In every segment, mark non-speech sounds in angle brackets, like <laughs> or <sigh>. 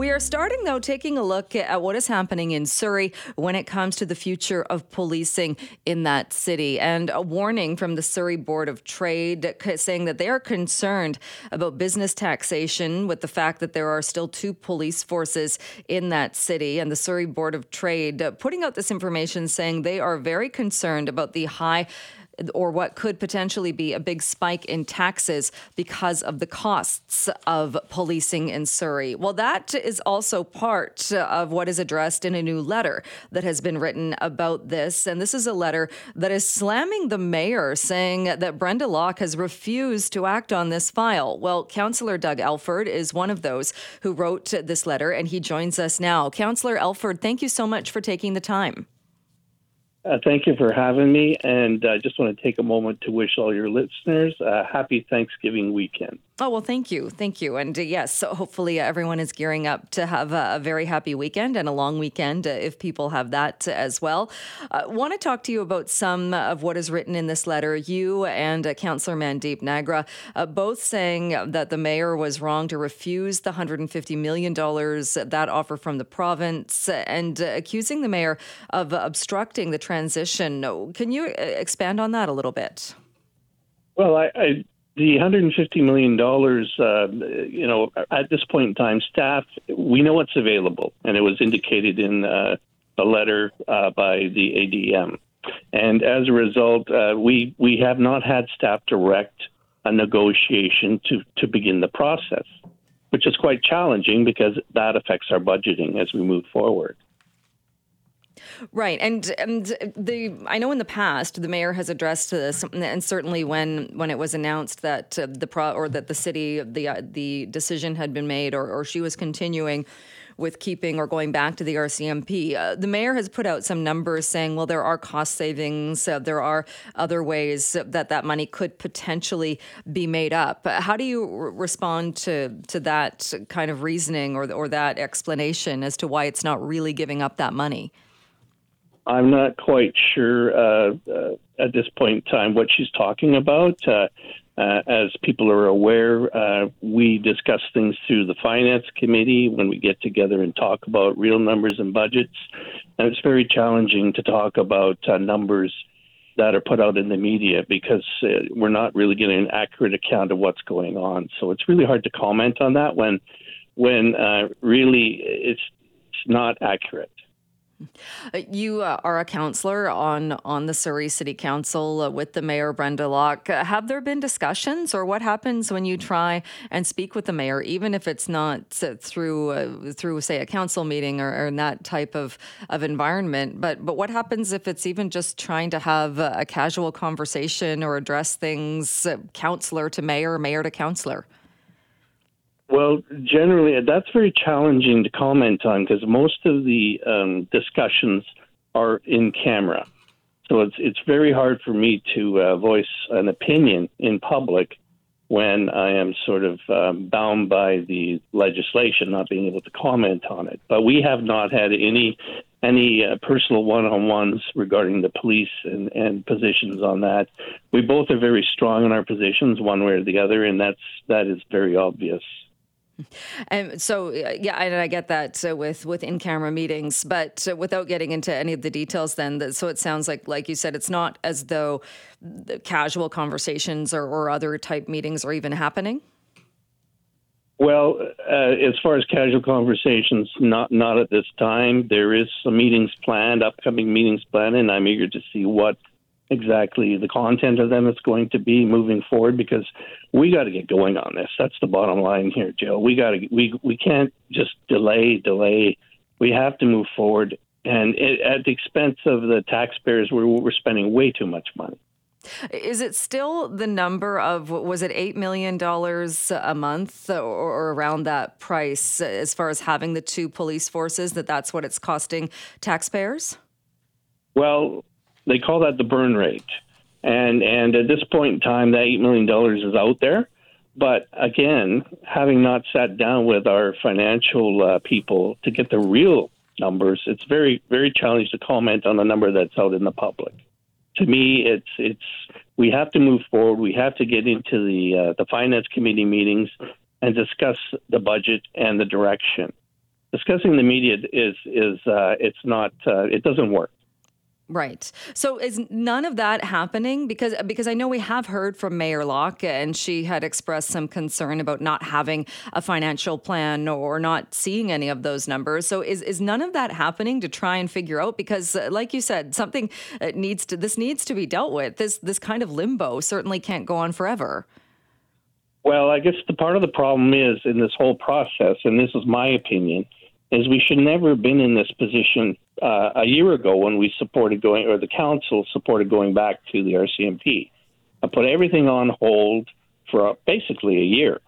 We are starting, though, taking a look at what is happening in Surrey when it comes to the future of policing in that city. And a warning from the Surrey Board of Trade saying that they are concerned about business taxation with the fact that there are still two police forces in that city. And the Surrey Board of Trade uh, putting out this information saying they are very concerned about the high or what could potentially be a big spike in taxes because of the costs of policing in Surrey. Well, that is also part of what is addressed in a new letter that has been written about this. And this is a letter that is slamming the mayor, saying that Brenda Locke has refused to act on this file. Well, Councillor Doug Elford is one of those who wrote this letter, and he joins us now. Councillor Elford, thank you so much for taking the time. Uh, thank you for having me, and I uh, just want to take a moment to wish all your listeners a happy Thanksgiving weekend. Oh, well, thank you. Thank you. And uh, yes, so hopefully everyone is gearing up to have a, a very happy weekend and a long weekend uh, if people have that as well. I uh, want to talk to you about some of what is written in this letter. You and uh, Councillor Mandeep Nagra uh, both saying that the mayor was wrong to refuse the $150 million, that offer from the province, and accusing the mayor of obstructing the transition. Can you expand on that a little bit? Well, I, I the 150 million dollars, uh, you know, at this point in time, staff we know it's available, and it was indicated in uh, a letter uh, by the ADM, and as a result, uh, we we have not had staff direct a negotiation to to begin the process, which is quite challenging because that affects our budgeting as we move forward. Right, and and the I know in the past the mayor has addressed this, and certainly when when it was announced that uh, the pro or that the city the uh, the decision had been made, or or she was continuing with keeping or going back to the RCMP. Uh, the mayor has put out some numbers saying, well, there are cost savings, uh, there are other ways that that money could potentially be made up. How do you r- respond to to that kind of reasoning or or that explanation as to why it's not really giving up that money? I'm not quite sure uh, uh, at this point in time what she's talking about. Uh, uh as people are aware, uh, we discuss things through the finance committee when we get together and talk about real numbers and budgets. And it's very challenging to talk about uh, numbers that are put out in the media because we're not really getting an accurate account of what's going on. So it's really hard to comment on that when, when really it's, it's not accurate. Uh, you uh, are a councillor on on the Surrey City Council uh, with the mayor Brenda Locke. Uh, have there been discussions, or what happens when you try and speak with the mayor, even if it's not uh, through uh, through say a council meeting or, or, in that type of of environment? But but what happens if it's even just trying to have a, casual conversation or address things, councillor to mayor, mayor to councillor? Well, generally, that's very challenging to comment on because most of the um, discussions are in camera. So it's it's very hard for me to uh, voice an opinion in public when I am sort of um, bound by the legislation, not being able to comment on it. But we have not had any any uh, personal one-on-ones regarding the police and, and positions on that. We both are very strong in our positions, one way or the other, and that's that is very obvious. And so, uh, yeah, and I get that uh, with with in camera meetings, but uh, without getting into any of the details, then so it sounds like, like you said, it's not as though casual conversations or, or other type meetings are even happening. Well, uh, as far as casual conversations, not not at this time. There is some meetings planned, upcoming meetings planned, and I'm eager to see what exactly the content of them is going to be moving forward because we got to get going on this. That's the bottom line here, Joe. We got to we we can't just delay delay. We have to move forward, and it, at the expense of the taxpayers, we're we're spending way too much money. Is it still the number of was it eight million dollars a month or, or, around that price as far as having the two police forces? That that's what it's costing taxpayers. Well, they call that the burn rate. And and at this point in time, that eight million dollars is out there. But again, having not sat down with our financial uh, people to get the real numbers. It's very very challenging to comment on a number that's out in the public. To me, it's it's we have to move forward. We have to get into the uh, the finance committee meetings and discuss the budget and the direction. Discussing the media is is uh, it's not uh, it doesn't work. Right. So is none of that happening because because I know we have heard from Mayor Locke and she had expressed some concern about not having a financial plan or not seeing any of those numbers. So is is none of that happening to try and figure out because uh, like you said something uh, needs to this needs to be dealt with. This this kind of limbo certainly can't go on forever. Well, I guess the part of the problem is in this whole process and this is my opinion is we should never have been in this position uh, a year ago when we supported going, or the council supported going back to the RCMP. I put everything on hold for basically a year.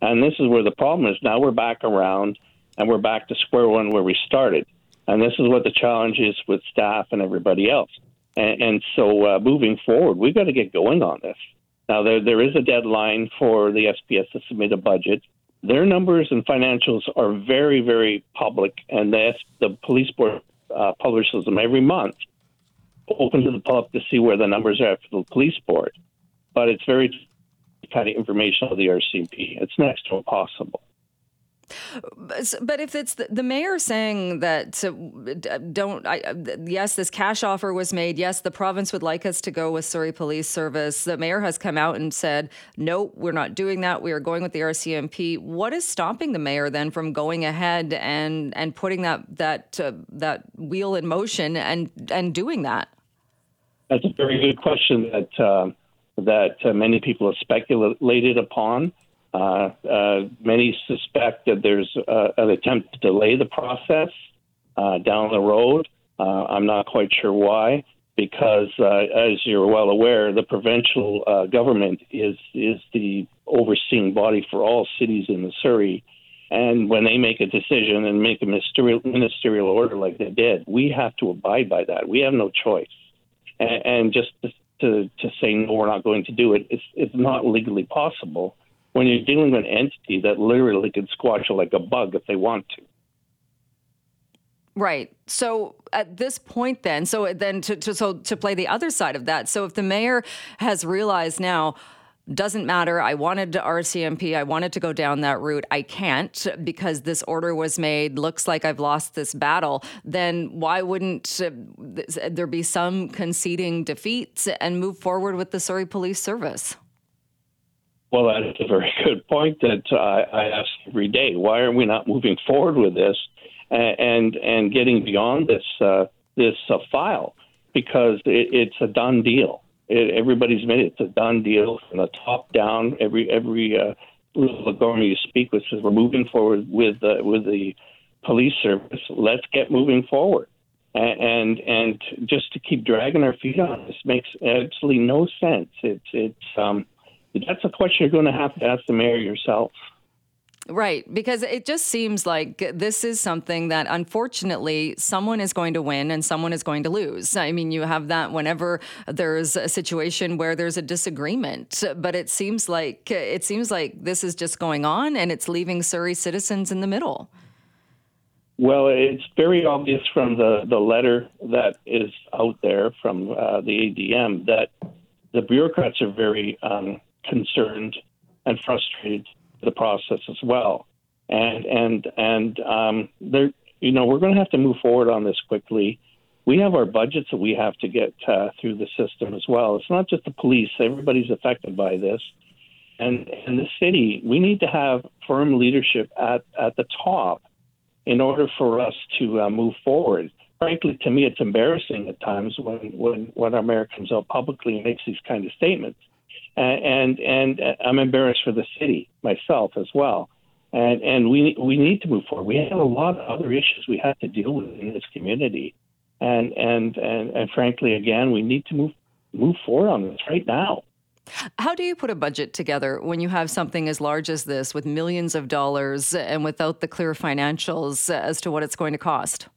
And this is where the problem is. Now we're back around and we're back to square one where we started. And this is what the challenge is with staff and everybody else. And, and so uh, moving forward, we've got to get going on this. Now, there, there is a deadline for the SPS to submit a budget their numbers and financials are very, very public, and the, the police board uh, publishes them every month, open to the public to see where the numbers are for the police board. But it's very kind of information of the RCMP. It's next to impossible. But if it's the, the mayor saying that uh, don't, I, uh, yes, this cash offer was made. Yes, the province would like us to go with Surrey Police Service. The mayor has come out and said, no, we're not doing that. We are going with the RCMP. What is stopping the mayor then from going ahead and and putting that that uh, that wheel in motion and and doing that? That's a very good question that uh, that uh, many people have speculated upon. Uh, uh, many suspect that there's uh, an attempt to delay the process uh, down the road. Uh, I'm not quite sure why, because as you're well aware, the provincial government is is the overseeing body for all cities in Surrey. And when they make a decision and make a ministerial, ministerial order like they did, we have to abide by that. We have no choice. And, and just to, to, to say, no, we're not going to do it, it's, it's not legally possible when you're dealing with an entity that literally can squash you like a bug if they want to. Right. So at this point, then, so then to, to so to play the other side of that. So if the mayor has realized now, doesn't matter. I wanted to RCMP. I wanted to go down that route. I can't because this order was made. Looks like I've lost this battle. Then why wouldn't uh, there be some conceding defeats and move forward with the Surrey Police Service? Well, that's a very <laughs> good point that I, ask every day. Why are we not moving forward with this and and getting beyond this uh, this uh, file? Because it, it's a done deal. It, everybody's made it. It's a done deal from the top down. Every every uh, little government you speak with says we're moving forward with uh, with the police service. Let's get moving forward. And, and and just to keep dragging our feet on this makes absolutely no sense. It's it's um, that's a question you're going to have to ask the mayor yourself. Right, because it just seems like this is something that unfortunately someone is going to win and someone is going to lose. I mean, you have that whenever there's a situation where there's a disagreement, but it seems like it seems like this is just going on and it's leaving Surrey citizens in the middle. Well, it's very obvious from the, the letter that is out there from uh, the ADM that the bureaucrats are very um, concerned and frustrated the process as well. And and and um, there, you know, we're going to have to move forward on this quickly. We have our budgets that we have to get uh, through the system as well. It's not just the police; everybody's affected by this. And in the city, we need to have firm leadership at at the top in order for us to uh, move forward. Frankly, to me, it's embarrassing at times when when when our mayor comes out publicly and makes these kind of statements and and uh, I'm embarrassed for the city myself as well. And and we we need to move forward. We have a lot of other issues we have to deal with in this community, and and and, and frankly, again, we need to move move forward on this right now. How do you put a budget together when you have something as large as this with millions of dollars and without the clear financials as to what it's going to cost?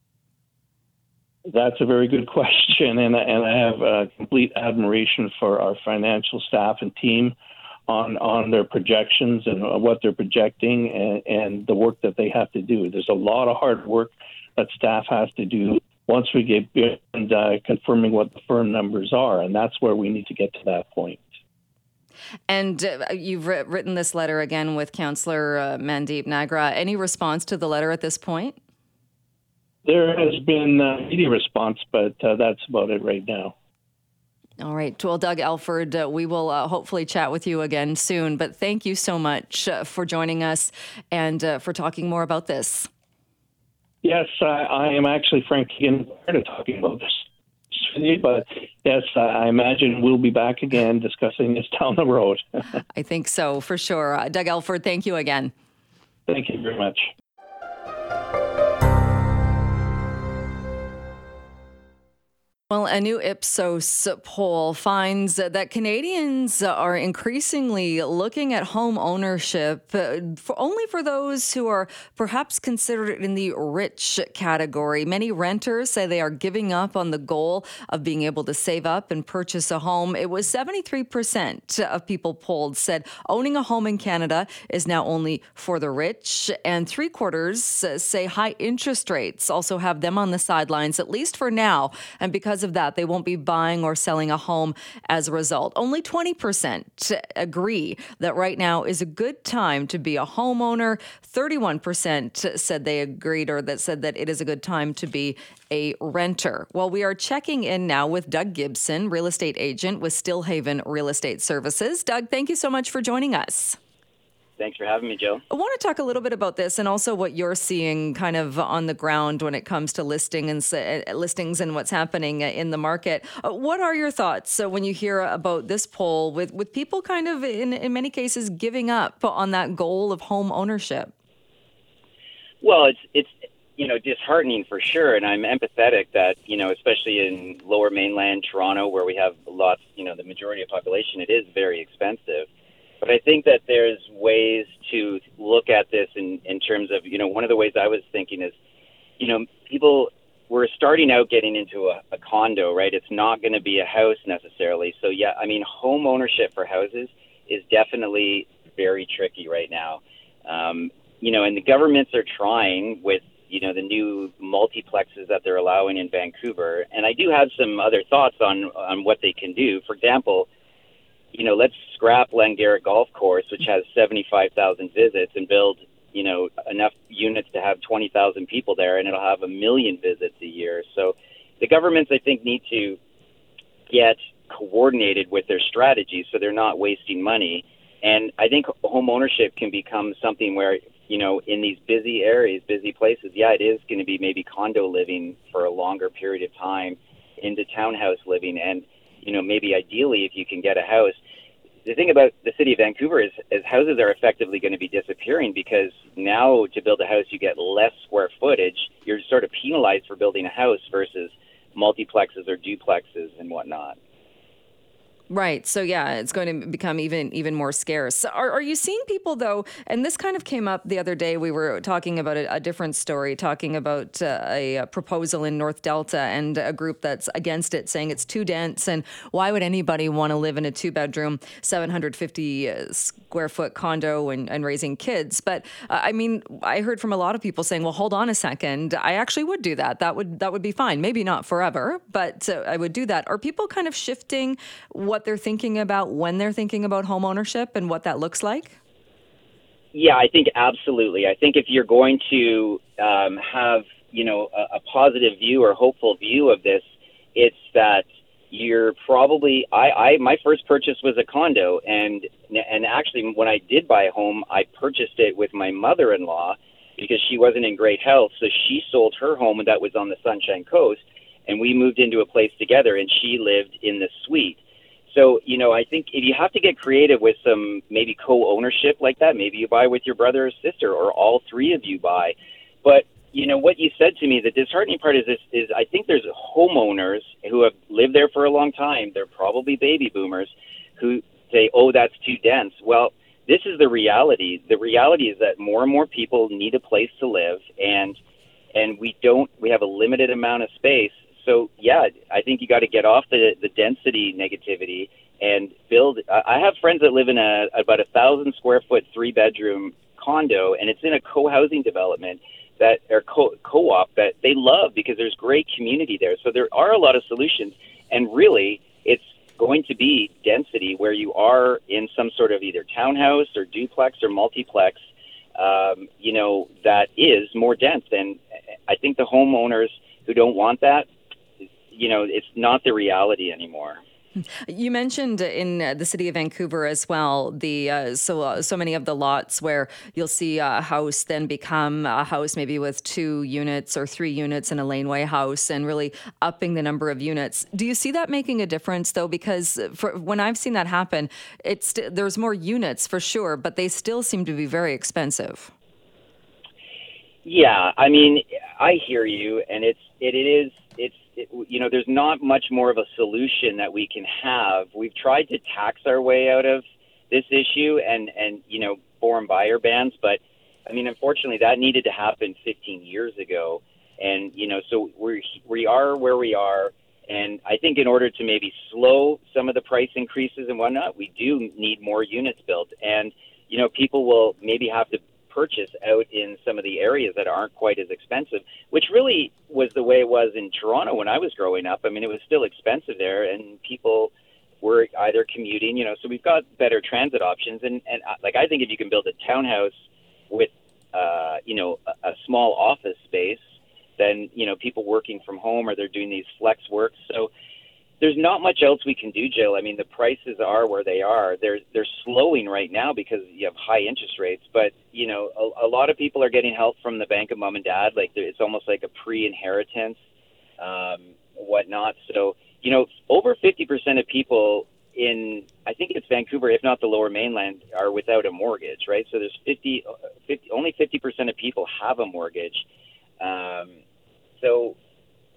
That's a very good <laughs> question, and and I have a complete admiration for our financial staff and team on on their projections and what they're projecting and, and the work that they have to do. There's a lot of hard work that staff has to do once we get beyond uh, confirming what the firm numbers are, and that's where we need to get to that point. And uh, you've written this letter again with Councillor uh, Mandeep Nagra. Any response to the letter at this point? There has been a media response, but uh, that's about it right now. All right. Well, Doug Elford, uh, we will uh, hopefully chat with you again soon. But thank you so much uh, for joining us and uh, for talking more about this. Yes, I, I am actually, frankly, in of talking about this. But yes, I imagine we'll be back again discussing this down the road. <laughs> I think so, for sure. Uh, Doug Elford, thank you again. Thank you very much. Well, a new Ipsos poll finds that Canadians are increasingly looking at home ownership uh, for only for those who are perhaps considered in the rich category. Many renters say they are giving up on the goal of being able to save up and purchase a home. It was 73% of people polled said owning a home in Canada is now only for the rich, and three quarters say high interest rates also have them on the sidelines, at least for now. And because because of that, they won't be buying or selling a home as a result. Only 20% agree that right now is a good time to be a homeowner. 31% said they agreed or that said that it is a good time to be a renter. Well, we are checking in now with Doug Gibson, real estate agent with Stilhavn Real Estate Services. Doug, thank you so much for joining us. Thanks for having me, Joe. I want to talk a little bit about this and also what you're seeing kind of on the ground when it comes to listing and uh, listings and what's happening in the market. Uh, what are your thoughts uh, when you hear about this poll with, with people kind of in, in many cases giving up on that goal of home ownership? Well, it's it's you know disheartening for sure, and I'm empathetic that you know especially in Lower Mainland Toronto where we have lots you know the majority of population, it is very expensive but I think that there's ways to look at this in, in terms of, you know, one of the ways I was thinking is, you know, people were starting out getting into a, a condo, right? It's not going to be a house necessarily. So, yeah, I mean, home ownership for houses is definitely very tricky right now. Um, you know, and the governments are trying with, you know, the new multiplexes that they're allowing in Vancouver. And I do have some other thoughts on, on what they can do. For example, you know, let's scrap Glengarrick Golf Course, which has 75,000 visits, and build, you know, enough units to have 20,000 people there, and it'll have a million visits a year. So the governments, I think, need to get coordinated with their strategies so they're not wasting money. And I think home ownership can become something where, you know, in these busy areas, busy places, yeah, it is going to be maybe condo living for a longer period of time into townhouse living. And, you know, maybe ideally, if you can get a house, the thing about the city of Vancouver is, is houses are effectively going to be disappearing because now to build a house you get less square footage. You're sort of penalized for building a house versus multiplexes or duplexes and whatnot. Right. So yeah, it's going to become even even more scarce. Are, are you seeing people though? And this kind of came up the other day. We were talking about a, a different story, talking about uh, a, proposal in North Delta and a group that's against it, saying it's too dense. And why would anybody want to live in a two bedroom, 750 uh, square foot condo and, and raising kids? But uh, I mean, I heard from a lot of people saying, well, hold on a second, I actually would do that. That would that would be fine. Maybe not forever, but uh, I would do that. Are people kind of shifting what what they're thinking about when they're thinking about home ownership and what that looks like? Yeah, I think absolutely. I think if you're going to um, have you know a, a positive view or hopeful view of this, it's that you're probably I, I my first purchase was a condo and and actually when I did buy a home I purchased it with my mother-in-law because she wasn't in great health so she sold her home that was on the Sunshine Coast and we moved into a place together and she lived in the suite so, you know, I think if you have to get creative with some maybe co ownership like that, maybe you buy with your brother or sister, or all three of you buy. But, you know, what you said to me, the disheartening part is this is I think there's homeowners who have lived there for a long time. They're probably baby boomers who say, oh, that's too dense. Well, this is the reality. The reality is that more and more people need a place to live and and we don't we have a limited amount of space so yeah, I think you got to get off the the density negativity and build. I have friends that live in a about a thousand square foot three bedroom condo, and it's in a co housing development. that are co- co-op that they love because there's great community there. So there are a lot of solutions, and really, it's going to be density where you are in some sort of either townhouse or duplex or multiplex. Um, you know that is more dense, and I think the homeowners who don't want that, you know, it's not the reality anymore. You mentioned in the city of Vancouver as well the uh, so uh, so many of the lots where you'll see a house then become a house maybe with two units or three units in a laneway house and really upping the number of units. Do you see that making a difference though? Because for, when I've seen that happen, it's there's more units for sure, but they still seem to be very expensive. Yeah, I mean, I hear you, and it's it, it is it's you know, there's not much more of a solution that we can have. We've tried to tax our way out of this issue and and you know foreign buyer bans, but I mean, unfortunately, that needed to happen 15 years ago, and you know, so we're, we are where we are. And I think in order to maybe slow some of the price increases and whatnot, we do need more units built. And you know, people will maybe have to purchase out in some of the areas that aren't quite as expensive, which really was the way it was in Toronto when I was growing up. I mean, it was still expensive there, and people were either commuting, you know. So we've got better transit options, and and uh, like I think if you can build a townhouse with, uh, you know, a, a small office space, then you know people working from home or they're doing these flex work. So there's not much else we can do, Jill. I mean, the prices are where they are. They're they're slowing right now because you have high interest rates. But you know, a, a lot of people are getting help from the bank of mom and dad. Like it's almost like a pre-inheritance, um, whatnot. So you know, over 50% of people in I think it's Vancouver, if not the Lower Mainland, are without a mortgage, right? So there's 50, 50 only 50% of people have a mortgage. Um, so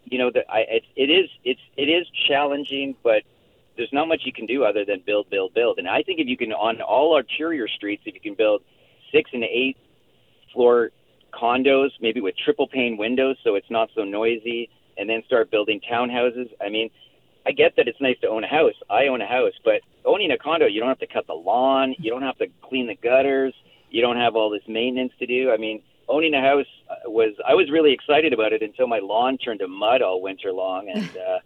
you know, the, I, it, it is it's it is challenging, but there's not much you can do other than build, build, build. And I think if you can on all arterial streets, if you can build six and eight floor condos, maybe with triple pane windows, so it's not so noisy, and then start building townhouses. I mean, I get that it's nice to own a house. I own a house, but owning a condo, you don't have to cut the lawn, you don't have to clean the gutters, you don't have all this maintenance to do. I mean, owning a house uh, was I was really excited about it until my lawn turned to mud all winter long, and uh,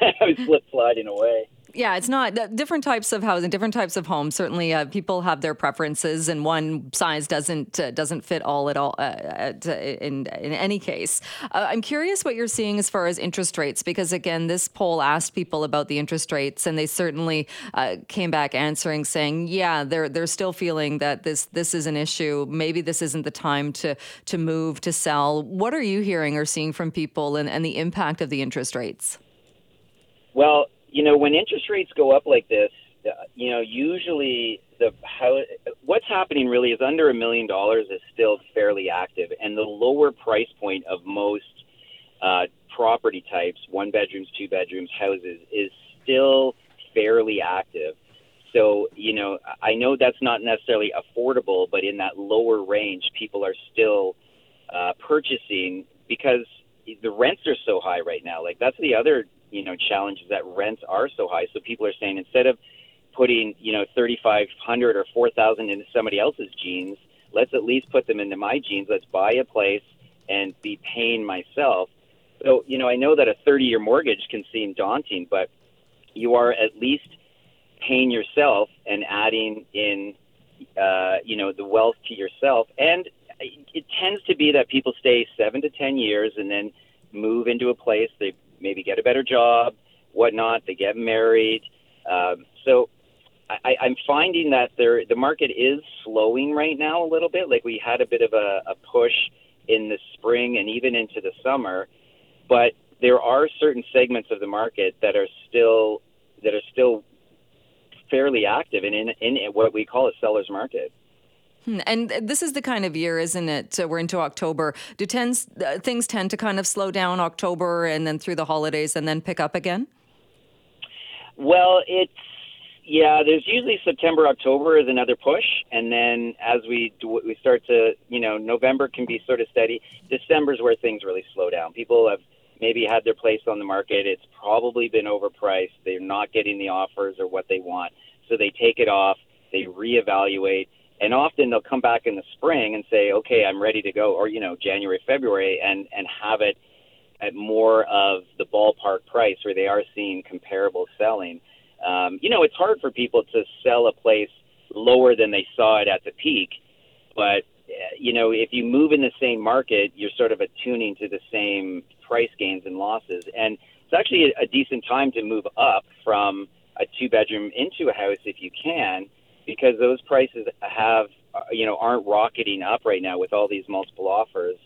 <laughs> I was slip sliding away. Yeah, it's not different types of housing, different types of homes. Certainly, uh, people have their preferences, and one size doesn't uh, doesn't fit all at all. Uh, uh, in in any case, uh, I'm curious what you're seeing as far as interest rates, because again, this poll asked people about the interest rates, and they certainly uh, came back answering saying, yeah, they're they're still feeling that this this is an issue. Maybe this isn't the time to to move to sell. What are you hearing or seeing from people, and, and the impact of the interest rates? Well, you know, when interest rates go up like this, uh, you know, usually the how what's happening really is under a million dollars is still fairly active, and the lower price point of most uh, property types, one bedrooms, two bedrooms, houses, is still fairly active. So, you know, I know that's not necessarily affordable, but in that lower range, people are still uh, purchasing because the rents are so high right now. Like that's the other you know challenge is that rents are so high. So people are saying instead of putting you know thirty five hundred or four thousand into somebody else's jeans, let's at least put them into my jeans. Let's buy a place and be paying myself. So you know I know that a thirty year mortgage can seem daunting, but you are at least paying yourself and adding in uh, you know the wealth to yourself and it tends to be that people stay seven to ten years and then move into a place they maybe get a better job, whatnot. They get married. Um, so I, I'm finding that there the market is slowing right now a little bit. Like we had a bit of a, a push in the spring and even into the summer, but there are certain segments of the market that are still that are still fairly active and in, in what we call a seller's market. Hmm, and this is the kind of year, isn't it? we're into October. Do tends, uh, things tend to kind of slow down October and then through the holidays and then pick up again? Well, it's yeah. There's usually September, October is another push, and then as we do, we start to you know November can be sort of steady. December's where things really slow down. People have maybe had their place on the market. It's probably been overpriced. They're not getting the offers or what they want, so they take it off. They reevaluate and often they'll come back in the spring and say, okay, I'm ready to go, or you know, January, February, and and have it at more of the ballpark price where they are seeing comparable selling. Um, you know, it's hard for people to sell a place lower than they saw it at the peak, but uh, you know, if you move in the same market, you're sort of attuning to the same price gains and losses, and it's actually a, a decent time to move up from a two bedroom into a house if you can because those prices have uh, you know aren't rocketing up right now with all these multiple offers.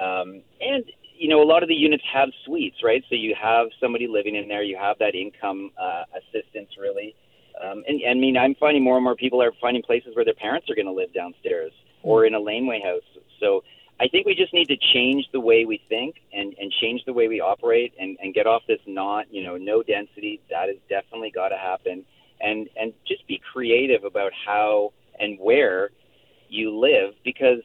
Um, and you know a lot of the units have suites, right? So you have somebody living in there, you have that income uh, assistance really. Um, and, and I mean, I'm finding more and more people are finding places where their parents are going to live downstairs or in a laneway house. So I think we just need to change the way we think and, and change the way we operate and, and get off this not, you know, no density. That has definitely got to happen and and just be creative about how and where you live because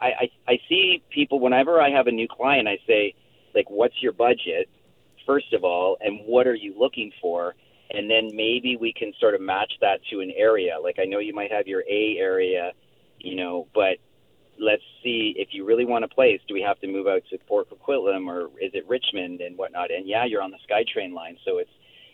I, I I see people whenever I have a new client I say like what's your budget first of all and what are you looking for? And then maybe we can sort of match that to an area. Like I know you might have your A area you know but let's see if you really want a place. Do we have to move out to Port Coquitlam or is it Richmond and whatnot? And yeah you're on the SkyTrain line so it's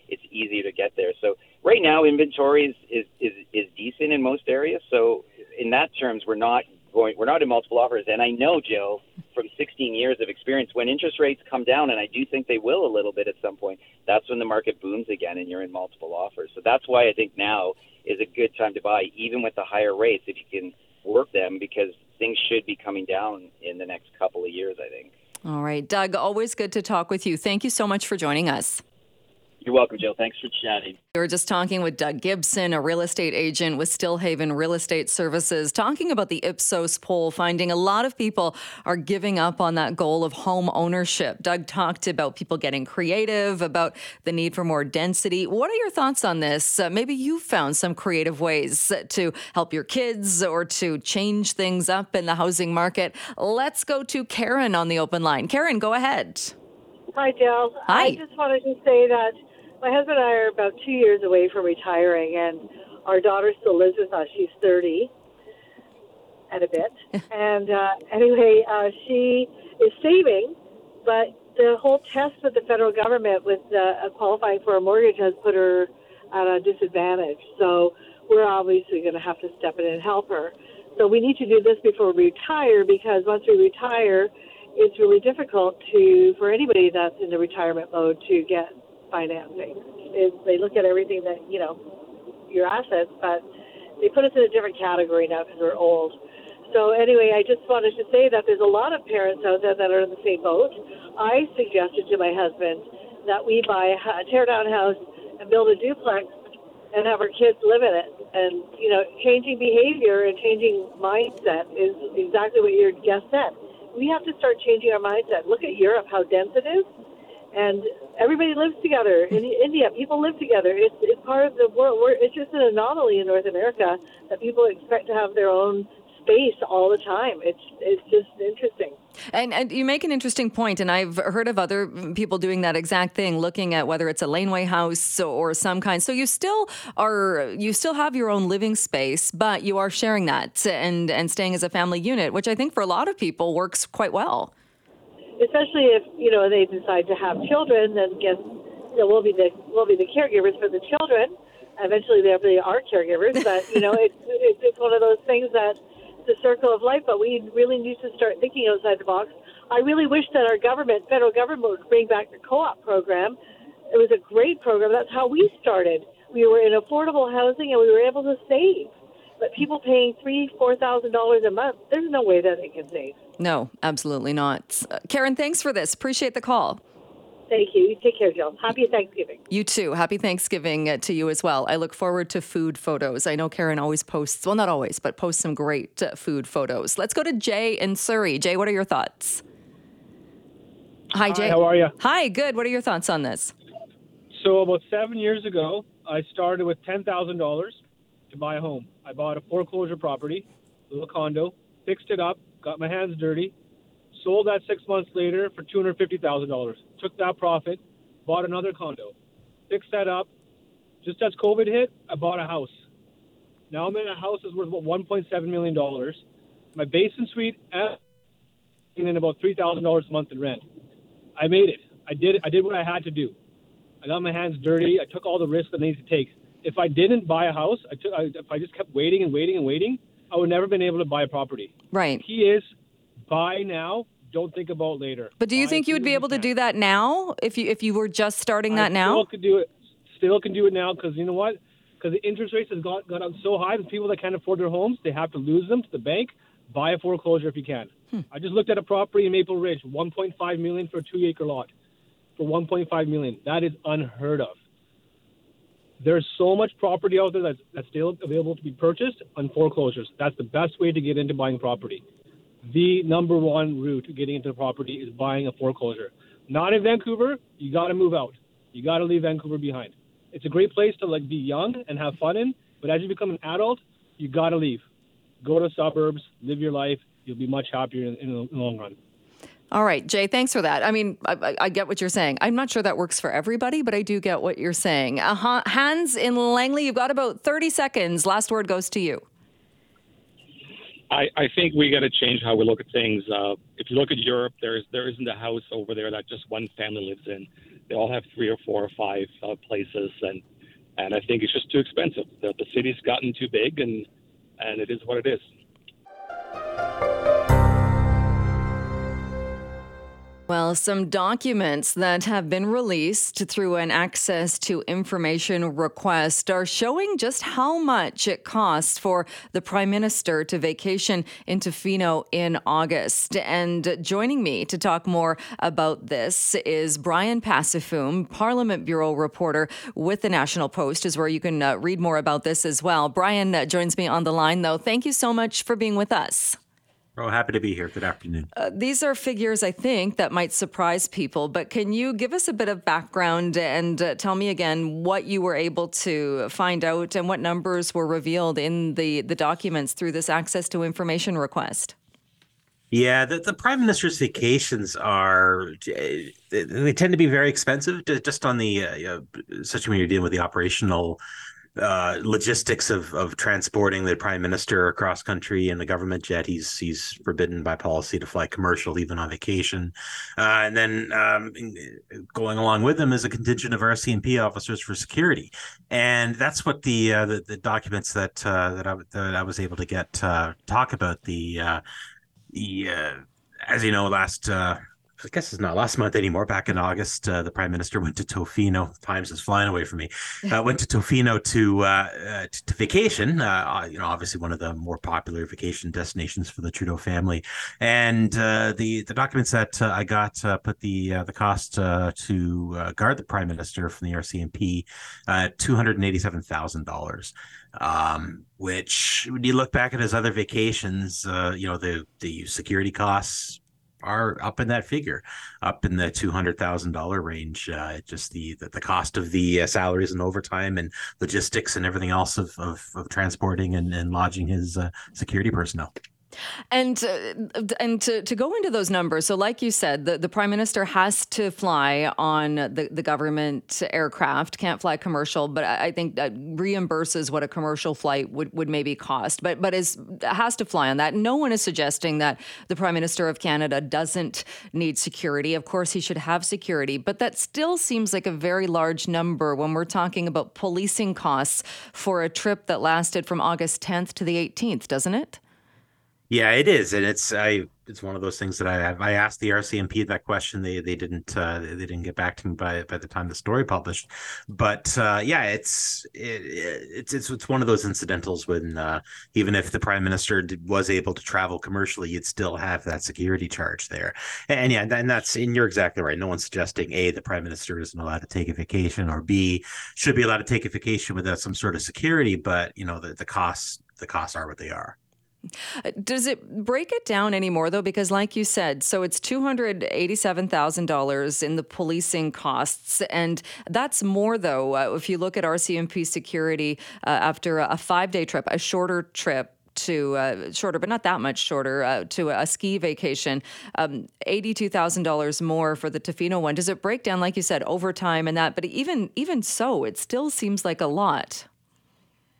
it's easier to get there. So right now, inventory is, is, is, is decent in most areas. So in that terms, we're not going, we're not in multiple offers. And I know, Jill, from 16 years of experience, when interest rates come down, and I do think they will a little bit at some point, that's when the market booms again and you're in multiple offers. So that's why I think now is a good time to buy, even with the higher rates, if you can work them, because things should be coming down in the next couple of years, I think. All right. Doug, always good to talk with you. Thank you so much for joining us. You're welcome, Jill. Thanks for chatting. We were just talking with Doug Gibson, a real estate agent with Stilhavn Real Estate Services, talking about the Ipsos poll, finding a lot of people are giving up on that goal of home ownership. Doug talked about people getting creative, about the need for more density. What are your thoughts on this? Uh, maybe you found some creative ways to help your kids or to change things up in the housing market. Let's go to Karen on the open line. Karen, go ahead. Hi, Jill. Hi. I just wanted to say that my husband and I are about two years away from retiring, and our daughter still lives with us. She's 30 and a bit. <laughs> and uh, anyway, uh, she is saving, but the whole test with the federal government with uh, qualifying for a mortgage has put her at a disadvantage. So we're obviously going to have to step in and help her. So we need to do this before we retire because once we retire, it's really difficult to for anybody that's in the retirement mode to get financing. Is they look at everything that you know your assets, but they put us in a different category now because we're old. So anyway, I just wanted to say that there's a lot of parents out there that are in the same boat. I suggested to my husband that we buy a tear down house and build a duplex and have our kids live in it. And you know, changing behavior and changing mindset is exactly what your guest said. We have to start changing our mindset. Look at Europe, how dense it is and everybody lives together in India. People live together. It's it's part of the world. We're, it's just an anomaly in North America that people expect to have their own space all the time. It's it's just interesting. And, and you make an interesting point, and I've heard of other people doing that exact thing, looking at whether it's a laneway house or some kind. So you still are, you still have your own living space, but you are sharing that and and staying as a family unit, which I think for a lot of people works quite well especially if you know they decide to have children, then guess you know, we'll be the we'll be the caregivers for the children. Eventually, they really are caregivers, but you know, it's it's one of those things that the circle of life. But we really need to start thinking outside the box. I really wish that our government, federal government, would bring back the co-op program. It was a great program. That's how we started. We were in affordable housing, and we were able to save. But people paying three, four thousand dollars a month, there's no way that they can save. No, absolutely not. Uh, Karen, thanks for this. Appreciate the call. Thank you. You take care, Jill. Happy Thanksgiving. You too. Happy Thanksgiving uh, to you as well. I look forward to food photos. I know Karen always posts, well, not always, but posts some great uh, food photos. Let's go to Jay in Surrey. Jay, what are your thoughts? Hi, Jay. Hi, how are you? Hi, good. What are your thoughts on this? So, about seven years ago, I started with $10,000 to buy a home. I bought a foreclosure property, a little condo, fixed it up, got my hands dirty, sold that six months later for $250,000. Took that profit, bought another condo, fixed that up. Just as COVID hit, I bought a house. Now I'm in a house that's worth about 1.7 million dollars. My basement suite and in about three thousand dollars a month in rent. I made it. I did. I did what I had to do. I got my hands dirty. I took all the risks that I needed to take. If I didn't buy a house, I took. I, if I just kept waiting and waiting and waiting, I would never been able to buy a property. Right. Key is buy now. Don't think about later. But do you Buy think you would be able to do that now if you if you were just starting that I now? Still could do it. Still can do it now because you know what? Because the interest rates has got got up so high. The people that can't afford their homes, they have to lose them to the bank. Buy a foreclosure if you can. Hmm. I just looked at a property in Maple Ridge, 1.5 million for a two-acre lot, for 1.5 million. That is unheard of. There's so much property out there that's, that's still available to be purchased on foreclosures. That's the best way to get into buying property. The number one route to getting into property is buying a foreclosure. Not in Vancouver, you got to move out. You got to leave Vancouver behind. It's a great place to like be young and have fun in, but as you become an adult, you got to leave. Go to suburbs, live your life. You'll be much happier in, in the long run. All right, Jay, thanks for that. I mean, I, I- get what you're saying. I'm not sure that works for everybody, but I do get what you're saying. Uh, Ha- Hans in Langley, you've got about 30 seconds. Last word goes to you. I, I think we got to change how we look at things. Uh, if you look at Europe, there's there isn't a house over there that just one family lives in. They all have three or four or five uh, places, and and I think it's just too expensive. The, the city's gotten too big, and and it is what it is. Some documents that have been released through an access to information request are showing just how much it costs for the Prime Minister to vacation in Tofino in August. And joining me to talk more about this is Bryan Passifiume, Parliament Bureau reporter with the National Post, is where you can uh, read more about this as well. Bryan uh, joins me on the line, though. Thank you so much for being with us. Oh, happy to be here. Good afternoon. Uh, these are figures I think that might surprise people, but can you give us a bit of background and uh, tell me again what you were able to find out and what numbers were revealed in the, the documents through this access to information request? Yeah, the, the prime minister's vacations are they, they tend to be very expensive. Just on the uh, especially when you're dealing with the operational uh, logistics of of transporting the prime minister across country in the government jet. He's he's forbidden by policy to fly commercial even on vacation, uh, and then um, going along with him is a contingent of RCMP officers for security, and that's what the uh, the, the documents that uh, that I that I was able to get uh, talk about the. The as you know, last I guess it's not last month anymore. Back in August, uh, the prime minister went to Tofino. Times is flying away from me. Uh, <laughs> went to Tofino to, uh, uh, to to vacation. Uh, you know, obviously one of the more popular vacation destinations for the Trudeau family. And uh, the the documents that uh, I got uh, put the uh, the cost uh, to uh, guard the prime minister from the RCMP uh, two hundred and eighty seven thousand dollars um, which when you look back at his other vacations, uh, you know, the the security costs are up in that figure, up in the two hundred thousand dollar range. Uh, just the, the the cost of the uh, salaries and overtime and logistics and everything else of of, of transporting and, and lodging his uh, security personnel. And uh, and to, to go into those numbers, so like you said, the, the prime minister has to fly on the, the government aircraft, can't fly commercial, but I I think that reimburses what a commercial flight would, would maybe cost, but but is has to fly on that. No one is suggesting that the prime minister of Canada doesn't need security. Of course, he should have security, but that still seems like a very large number when we're talking about policing costs for a trip that lasted from August 10th to the 18th, doesn't it? Yeah, it is, and it's I. It's one of those things that I I asked the RCMP that question. They they didn't uh, they didn't get back to me by by the time the story published. But uh, yeah, it's it, it's it's it's one of those incidentals when uh, even if the prime minister was able to travel commercially, you'd still have that security charge there. And yeah, and that's and you're exactly right. No one's suggesting a the prime minister isn't allowed to take a vacation, or b should be allowed to take a vacation without some sort of security. But you know the the costs the costs are what they are. Does it break it down anymore though? Because, like you said, so it's two hundred eighty-seven thousand dollars in the policing costs, and that's more though. Uh, if you look at RCMP security uh, after a five-day trip, a shorter trip. To uh, shorter, but not that much shorter, uh, to a ski vacation, um, eighty-two thousand dollars more for the Tofino one. Does it break down, like you said, overtime and that? But even even so, it still seems like a lot.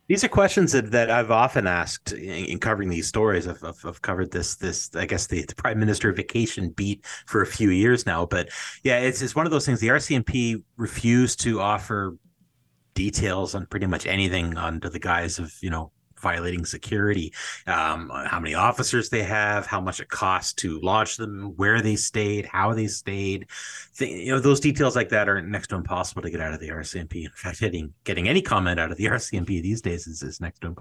These are questions that, that I've often asked in, in covering these stories. I've, I've, I've, covered this this I guess the, the, prime minister vacation beat for a few years now. But yeah, it's it's one of those things. The RCMP refused to offer details on pretty much anything under the guise of you know violating security, um, how many officers they have, how much it costs to lodge them, where they stayed, how they stayed. You know, those details like that are next to impossible to get out of the RCMP. In fact, getting getting any comment out of the <laughs> RCMP these days is, is next to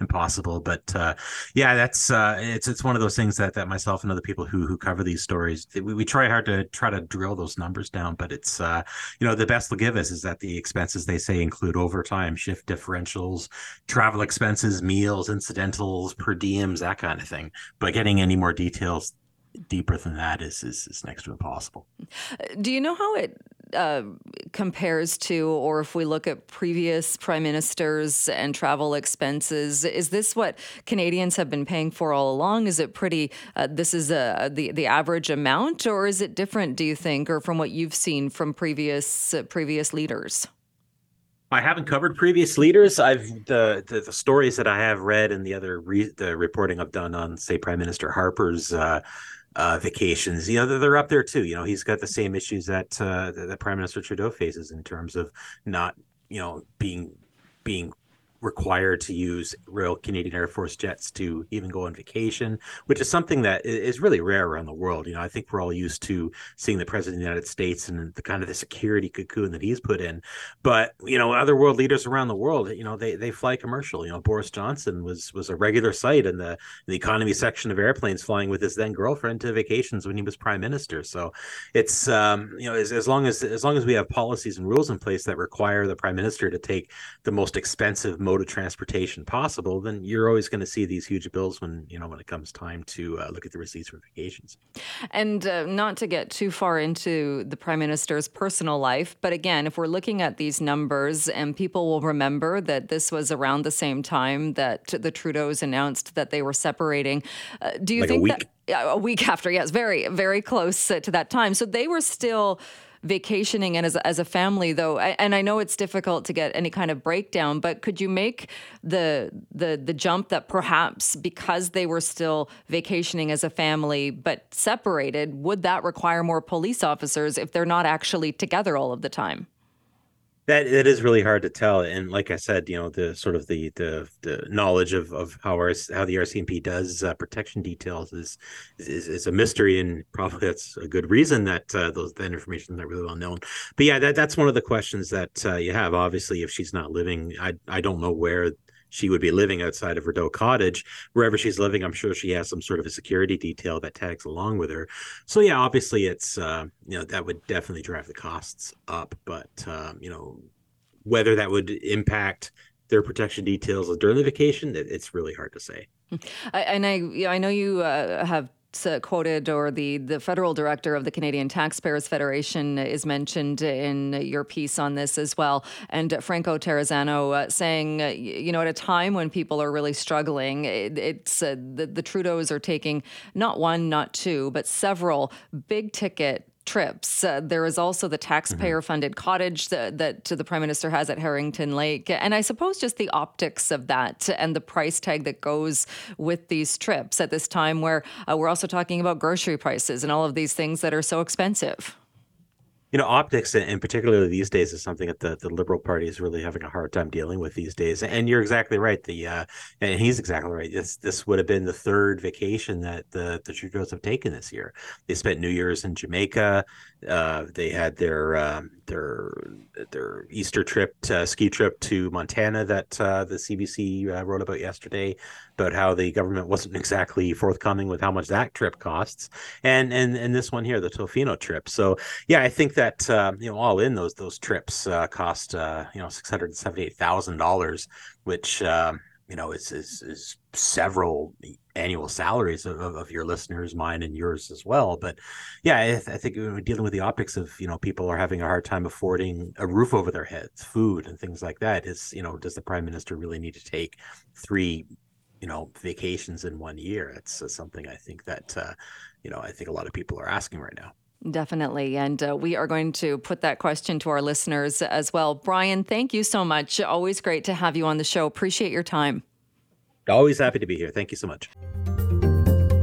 impossible. But uh, yeah, that's uh, it's it's one of those things that that myself and other people who who cover these stories we, we try hard to try to drill those numbers down, but it's uh, you know the best they'll give us is that the expenses they say include overtime, shift differentials, travel expenses meals, incidentals, per diems, that kind of thing. But getting any more details deeper than that is is, is next to impossible. Do you know how it uh, compares to, or if we look at previous prime ministers and travel expenses, is this what Canadians have been paying for all along? Is it pretty? Uh, this is a, the the average amount, or is it different? Do you think, or from what you've seen from previous uh, previous leaders? I haven't covered previous leaders. I've the, the, the stories that I have read and the other re, the reporting I've done on, say, Prime Minister Harper's uh, vacations. You know, they're, they're, up there too. You know, he's got the same issues that uh, that Prime Minister Trudeau faces in terms of not, you know, being being required to use Royal Canadian Air Force jets to even go on vacation, which is something that is really rare around the world. You know, I think we're all used to seeing the president of the United States and the kind of the security cocoon that he's put in. But you know, other world leaders around the world, you know, they they fly commercial. You know, Boris Johnson was was a regular sight in the in the economy section of airplanes, flying with his then girlfriend to vacations when he was prime minister. So it's um, you know, as, as long as as long as we have policies and rules in place that require the prime minister to take the most expensive mode of transportation possible, then you're always going to see these huge bills when you know when it comes time to uh, look at the receipts for vacations. And uh, not to get too far into the prime minister's personal life, but again, if we're looking at these numbers, and people will remember that this was around the same time that the Trudeau's announced that they were separating. Uh, do you like think that? A week after, yes, very, very close to that time. So they were still vacationing and as, as a family though and i know it's difficult to get any kind of breakdown but could you make the the the jump that perhaps because they were still vacationing as a family but separated would that require more police officers if they're not actually together all of the time that it is really hard to tell and like i said you know the sort of the the, the knowledge of of how our how the rcmp does uh, protection details is, is is a mystery and probably that's a good reason that uh, those that information is not really well known. But yeah that, that's one of the questions that uh, you have. Obviously if she's not living i i don't know where she would be living outside of Rideau Cottage. Wherever she's living, I'm sure she has some sort of a security detail that tags along with her. So yeah, obviously it's uh, you know that would definitely drive the costs up, but um, you know whether that would impact their protection details during the vacation, it's really hard to say. I, and I, I know you uh, have uh, quoted, or the, the federal director of the Canadian Taxpayers Federation is mentioned in your piece on this as well. And Franco Terrazzano uh, saying, uh, you know, at a time when people are really struggling, it, it's uh, the, the Trudeaus are taking not one, not two, but several big ticket trips. Uh, there is also the taxpayer funded mm-hmm. cottage that, that the prime minister has at Harrington Lake. And I suppose just the optics of that and the price tag that goes with these trips at this time where uh, we're also talking about grocery prices and all of these things that are so expensive you know optics and particularly these days is something that the, the liberal party is really having a hard time dealing with these days and you're exactly right the uh, and he's exactly right this this would have been the third vacation that the the trudeaus have taken this year. They spent new year's in jamaica uh, they had their um, their their Easter trip, to, ski trip to Montana that uh, the CBC uh, wrote about yesterday, about how the government wasn't exactly forthcoming with how much that trip costs, and and and this one here, the Tofino trip. So yeah, I think that uh, you know all in those those trips uh, cost uh, you know six hundred seventy eight thousand dollars, which um, you know is is, is several annual salaries of, of, your listeners, mine and yours as well. But yeah, I, th- I think dealing with the optics of you know people are having a hard time affording a roof over their heads, food, and things like that. Is you know does the prime minister really need to take three you know vacations in one year? It's uh, something I think that uh, you know I think a lot of people are asking right now. Definitely. And uh, we are going to put that question to our listeners as well. Bryan, thank you so much. Always great to have you on the show. Appreciate your time. Always happy to be here. Thank you so much.